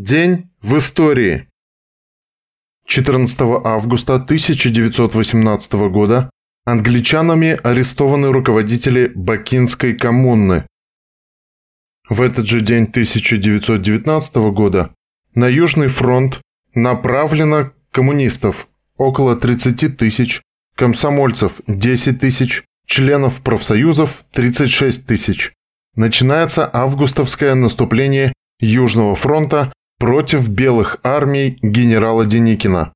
День в истории. 14 августа 1918 года англичанами арестованы руководители Бакинской коммуны. В этот же день 1919 года на Южный фронт направлено коммунистов около 30 тысяч, комсомольцев 10 тысяч, членов профсоюзов 36 тысяч. Начинается августовское наступление Южного фронта против белых армий генерала Деникина.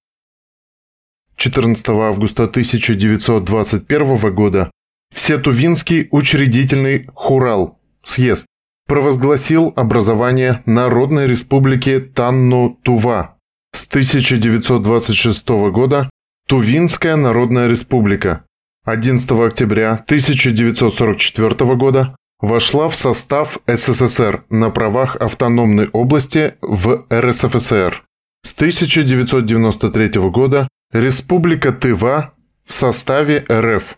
14 августа 1921 года Всетувинский учредительный Хурал, съезд, провозгласил образование Народной Республики Танну-Тува. С 1926 года Тувинская Народная Республика. 11 октября 1944 года вошла в состав СССР на правах автономной области в РСФСР. С 1993 года Республика Тыва в составе РФ.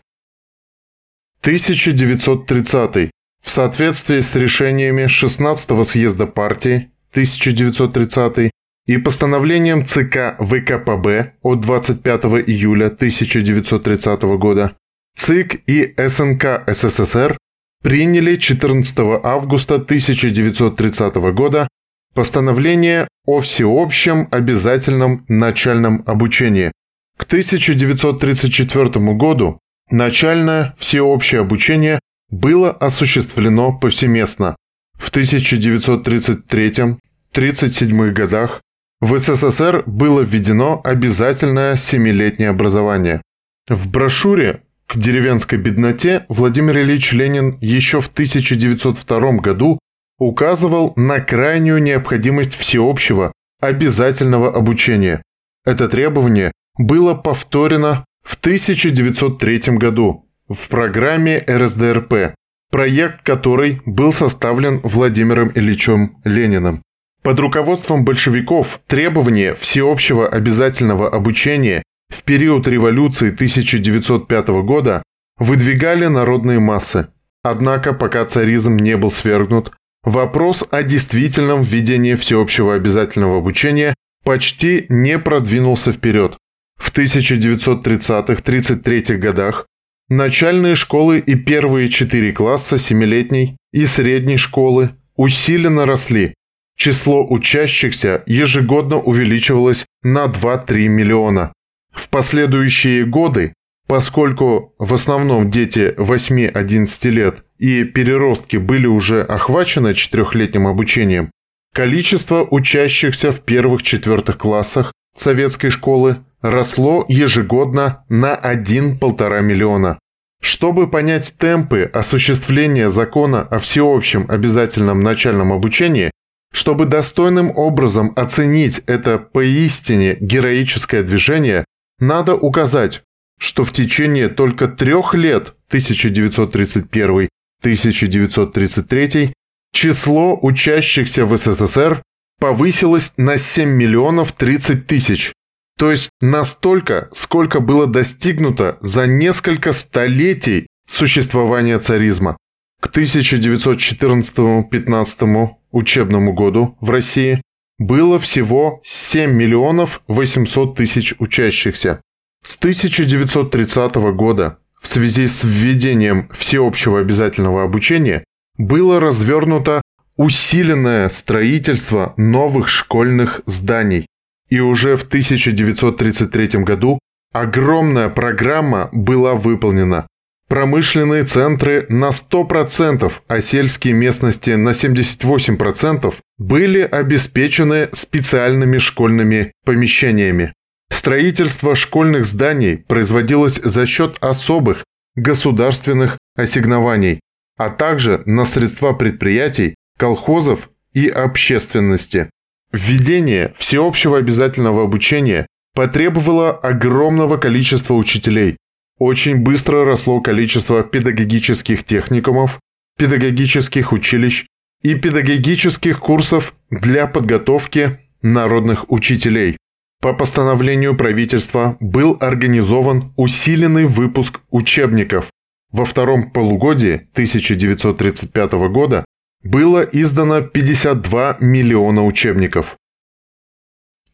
1930 в соответствии с решениями 16-го съезда партии 1930 и постановлением ЦК ВКПБ от 25 июля 1930 года, ЦИК и СНК СССР приняли 14 августа 1930 года постановление о всеобщем обязательном начальном обучении. К 1934 году начальное всеобщее обучение было осуществлено повсеместно. В 1933-37 годах в СССР было введено обязательное семилетнее образование. В брошюре к деревенской бедноте Владимир Ильич Ленин еще в 1902 году указывал на крайнюю необходимость всеобщего, обязательного обучения. Это требование было повторено в 1903 году в программе РСДРП, проект которой был составлен Владимиром Ильичем Лениным. Под руководством большевиков требование всеобщего обязательного обучения в период революции 1905 года выдвигали народные массы. Однако, пока царизм не был свергнут, вопрос о действительном введении всеобщего обязательного обучения почти не продвинулся вперед. В 1930-33 годах начальные школы и первые четыре класса семилетней и средней школы усиленно росли. Число учащихся ежегодно увеличивалось на 2-3 миллиона. В последующие годы, поскольку в основном дети 8-11 лет и переростки были уже охвачены четырехлетним обучением, количество учащихся в первых-четвертых классах советской школы росло ежегодно на 1-1,5 миллиона. Чтобы понять темпы осуществления закона о всеобщем обязательном начальном обучении, чтобы достойным образом оценить это поистине героическое движение, надо указать, что в течение только трех лет 1931-1933 число учащихся в СССР повысилось на 7 миллионов 30 тысяч, то есть настолько, сколько было достигнуто за несколько столетий существования царизма. К 1914-15 учебному году в России было всего 7 миллионов 800 тысяч учащихся. С 1930 года в связи с введением всеобщего обязательного обучения было развернуто усиленное строительство новых школьных зданий. И уже в 1933 году огромная программа была выполнена. Промышленные центры на 100%, а сельские местности на 78% были обеспечены специальными школьными помещениями. Строительство школьных зданий производилось за счет особых государственных ассигнований, а также на средства предприятий, колхозов и общественности. Введение всеобщего обязательного обучения потребовало огромного количества учителей, очень быстро росло количество педагогических техникумов, педагогических училищ и педагогических курсов для подготовки народных учителей. По постановлению правительства был организован усиленный выпуск учебников. Во втором полугодии 1935 года было издано 52 миллиона учебников.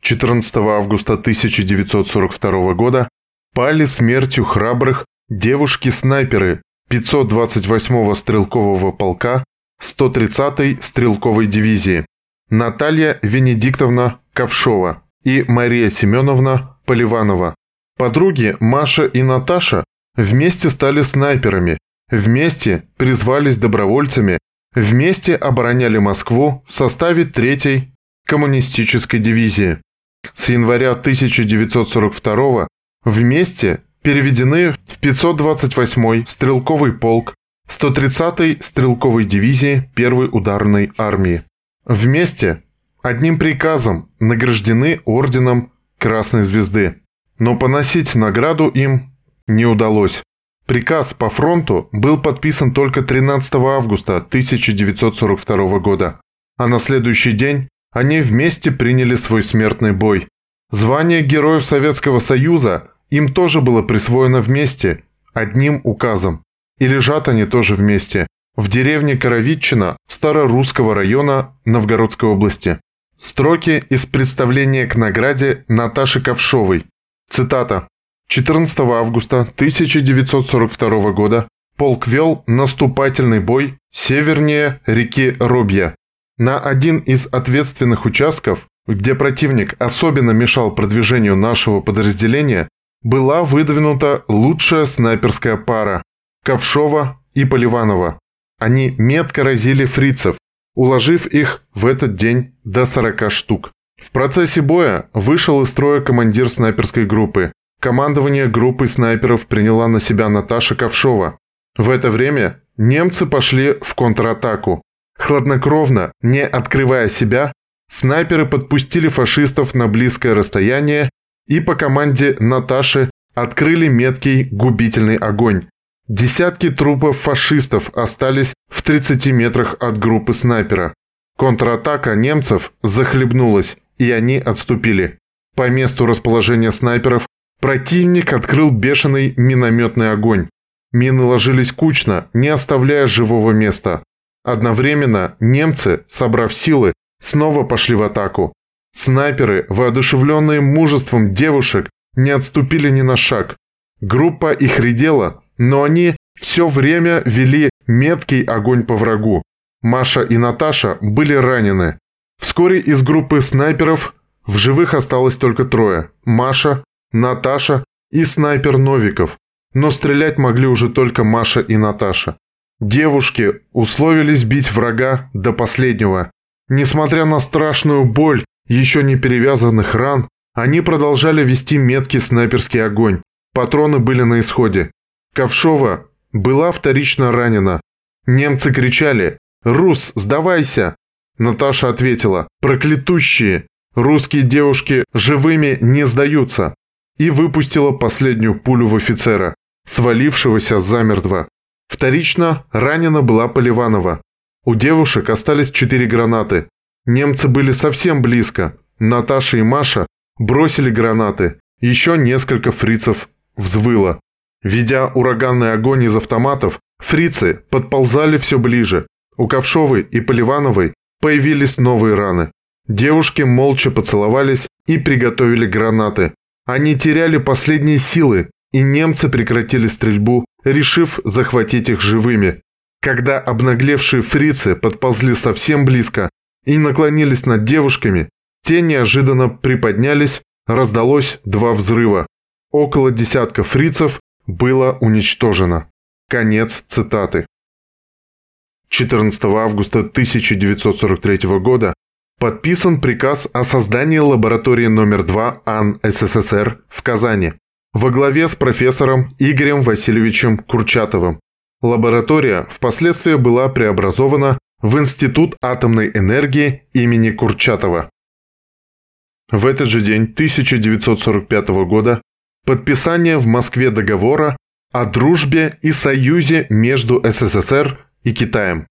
14 августа 1942 года пали смертью храбрых девушки-снайперы 528-го стрелкового полка 130-й стрелковой дивизии Наталья Венедиктовна Ковшова и Мария Семеновна Поливанова. Подруги Маша и Наташа вместе стали снайперами, вместе призвались добровольцами, вместе обороняли Москву в составе 3-й коммунистической дивизии. С января 1942 вместе переведены в 528-й стрелковый полк 130-й стрелковой дивизии 1-й ударной армии. Вместе, одним приказом, награждены орденом Красной Звезды. Но поносить награду им не удалось. Приказ по фронту был подписан только 13 августа 1942 года, а на следующий день они вместе приняли свой смертный бой. Звание Героев Советского Союза им тоже было присвоено вместе, одним указом. И лежат они тоже вместе, в деревне Коровитчина Старорусского района Новгородской области. Строки из представления к награде Наташи Ковшовой. Цитата. 14 августа 1942 года полк вел наступательный бой севернее реки Робья. На один из ответственных участков, где противник особенно мешал продвижению нашего подразделения, была выдвинута лучшая снайперская пара – Ковшова и Поливанова. Они метко разили фрицев, уложив их в этот день до 40 штук. В процессе боя вышел из строя командир снайперской группы. Командование группы снайперов приняла на себя Наташа Ковшова. В это время немцы пошли в контратаку. Хладнокровно, не открывая себя, снайперы подпустили фашистов на близкое расстояние и по команде Наташи открыли меткий губительный огонь. Десятки трупов фашистов остались в 30 метрах от группы снайпера. Контратака немцев захлебнулась, и они отступили. По месту расположения снайперов противник открыл бешеный минометный огонь. Мины ложились кучно, не оставляя живого места. Одновременно немцы, собрав силы, снова пошли в атаку. Снайперы, воодушевленные мужеством девушек, не отступили ни на шаг. Группа их редела, но они все время вели меткий огонь по врагу. Маша и Наташа были ранены. Вскоре из группы снайперов в живых осталось только трое – Маша, Наташа и снайпер Новиков. Но стрелять могли уже только Маша и Наташа. Девушки условились бить врага до последнего. Несмотря на страшную боль еще не перевязанных ран, они продолжали вести меткий снайперский огонь. Патроны были на исходе. Ковшова была вторично ранена. Немцы кричали «Рус, сдавайся!» Наташа ответила «Проклятущие! Русские девушки живыми не сдаются!» и выпустила последнюю пулю в офицера, свалившегося замертво. Вторично ранена была Поливанова. У девушек остались четыре гранаты, Немцы были совсем близко. Наташа и Маша бросили гранаты. Еще несколько фрицев взвыло. Ведя ураганный огонь из автоматов, фрицы подползали все ближе. У Ковшовой и Поливановой появились новые раны. Девушки молча поцеловались и приготовили гранаты. Они теряли последние силы, и немцы прекратили стрельбу, решив захватить их живыми. Когда обнаглевшие фрицы подползли совсем близко, и наклонились над девушками, те неожиданно приподнялись, раздалось два взрыва. Около десятка фрицев было уничтожено. Конец цитаты. 14 августа 1943 года подписан приказ о создании лаборатории номер 2 АН СССР в Казани во главе с профессором Игорем Васильевичем Курчатовым. Лаборатория впоследствии была преобразована в Институт атомной энергии имени Курчатова. В этот же день 1945 года подписание в Москве договора о дружбе и союзе между СССР и Китаем.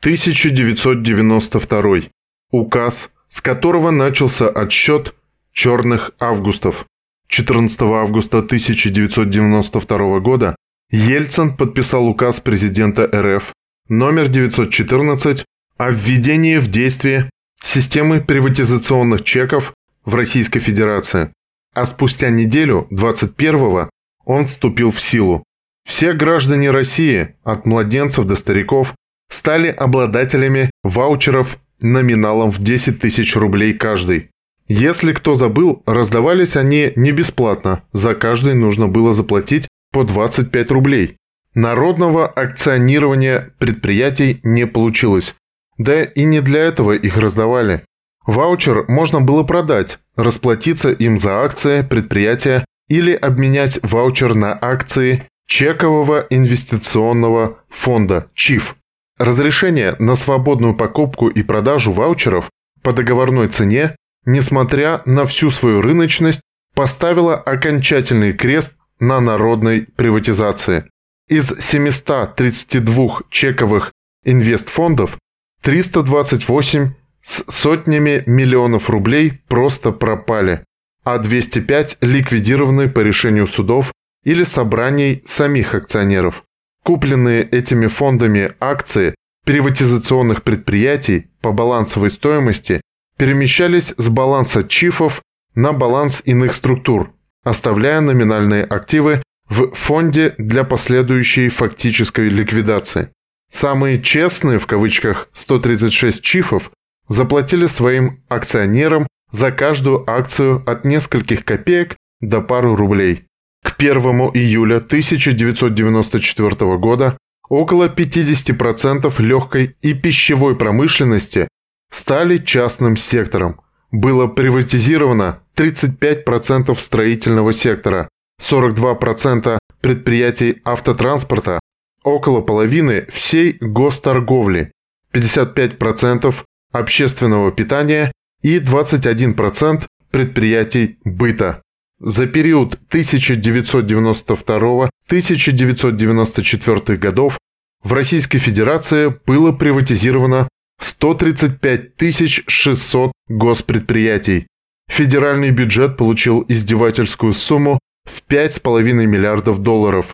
1992. Указ, с которого начался отсчет черных августов. 14 августа 1992 года Ельцин подписал указ президента РФ номер 914 о введении в действие системы приватизационных чеков в Российской Федерации. А спустя неделю, 21-го, он вступил в силу. Все граждане России, от младенцев до стариков, стали обладателями ваучеров номиналом в 10 тысяч рублей каждый. Если кто забыл, раздавались они не бесплатно, за каждый нужно было заплатить по 25 рублей. Народного акционирования предприятий не получилось. Да и не для этого их раздавали. Ваучер можно было продать, расплатиться им за акции предприятия или обменять ваучер на акции чекового инвестиционного фонда ЧИФ. Разрешение на свободную покупку и продажу ваучеров по договорной цене, несмотря на всю свою рыночность, поставило окончательный крест на народной приватизации. Из 732 чековых инвестфондов 328 с сотнями миллионов рублей просто пропали, а 205 ликвидированы по решению судов или собраний самих акционеров. Купленные этими фондами акции приватизационных предприятий по балансовой стоимости перемещались с баланса ЧИФов на баланс иных структур, оставляя номинальные активы в фонде для последующей фактической ликвидации. Самые «честные» в кавычках 136 ЧИФов заплатили своим акционерам за каждую акцию от нескольких копеек до пару рублей. К 1 июля 1994 года около 50% легкой и пищевой промышленности стали частным сектором. Было приватизировано 35% строительного сектора, 42% предприятий автотранспорта, около половины всей госторговли, 55% общественного питания и 21% предприятий быта. За период 1992-1994 годов в Российской Федерации было приватизировано 135 600 госпредприятий. Федеральный бюджет получил издевательскую сумму в 5,5 миллиардов долларов.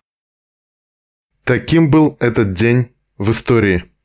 Таким был этот день в истории.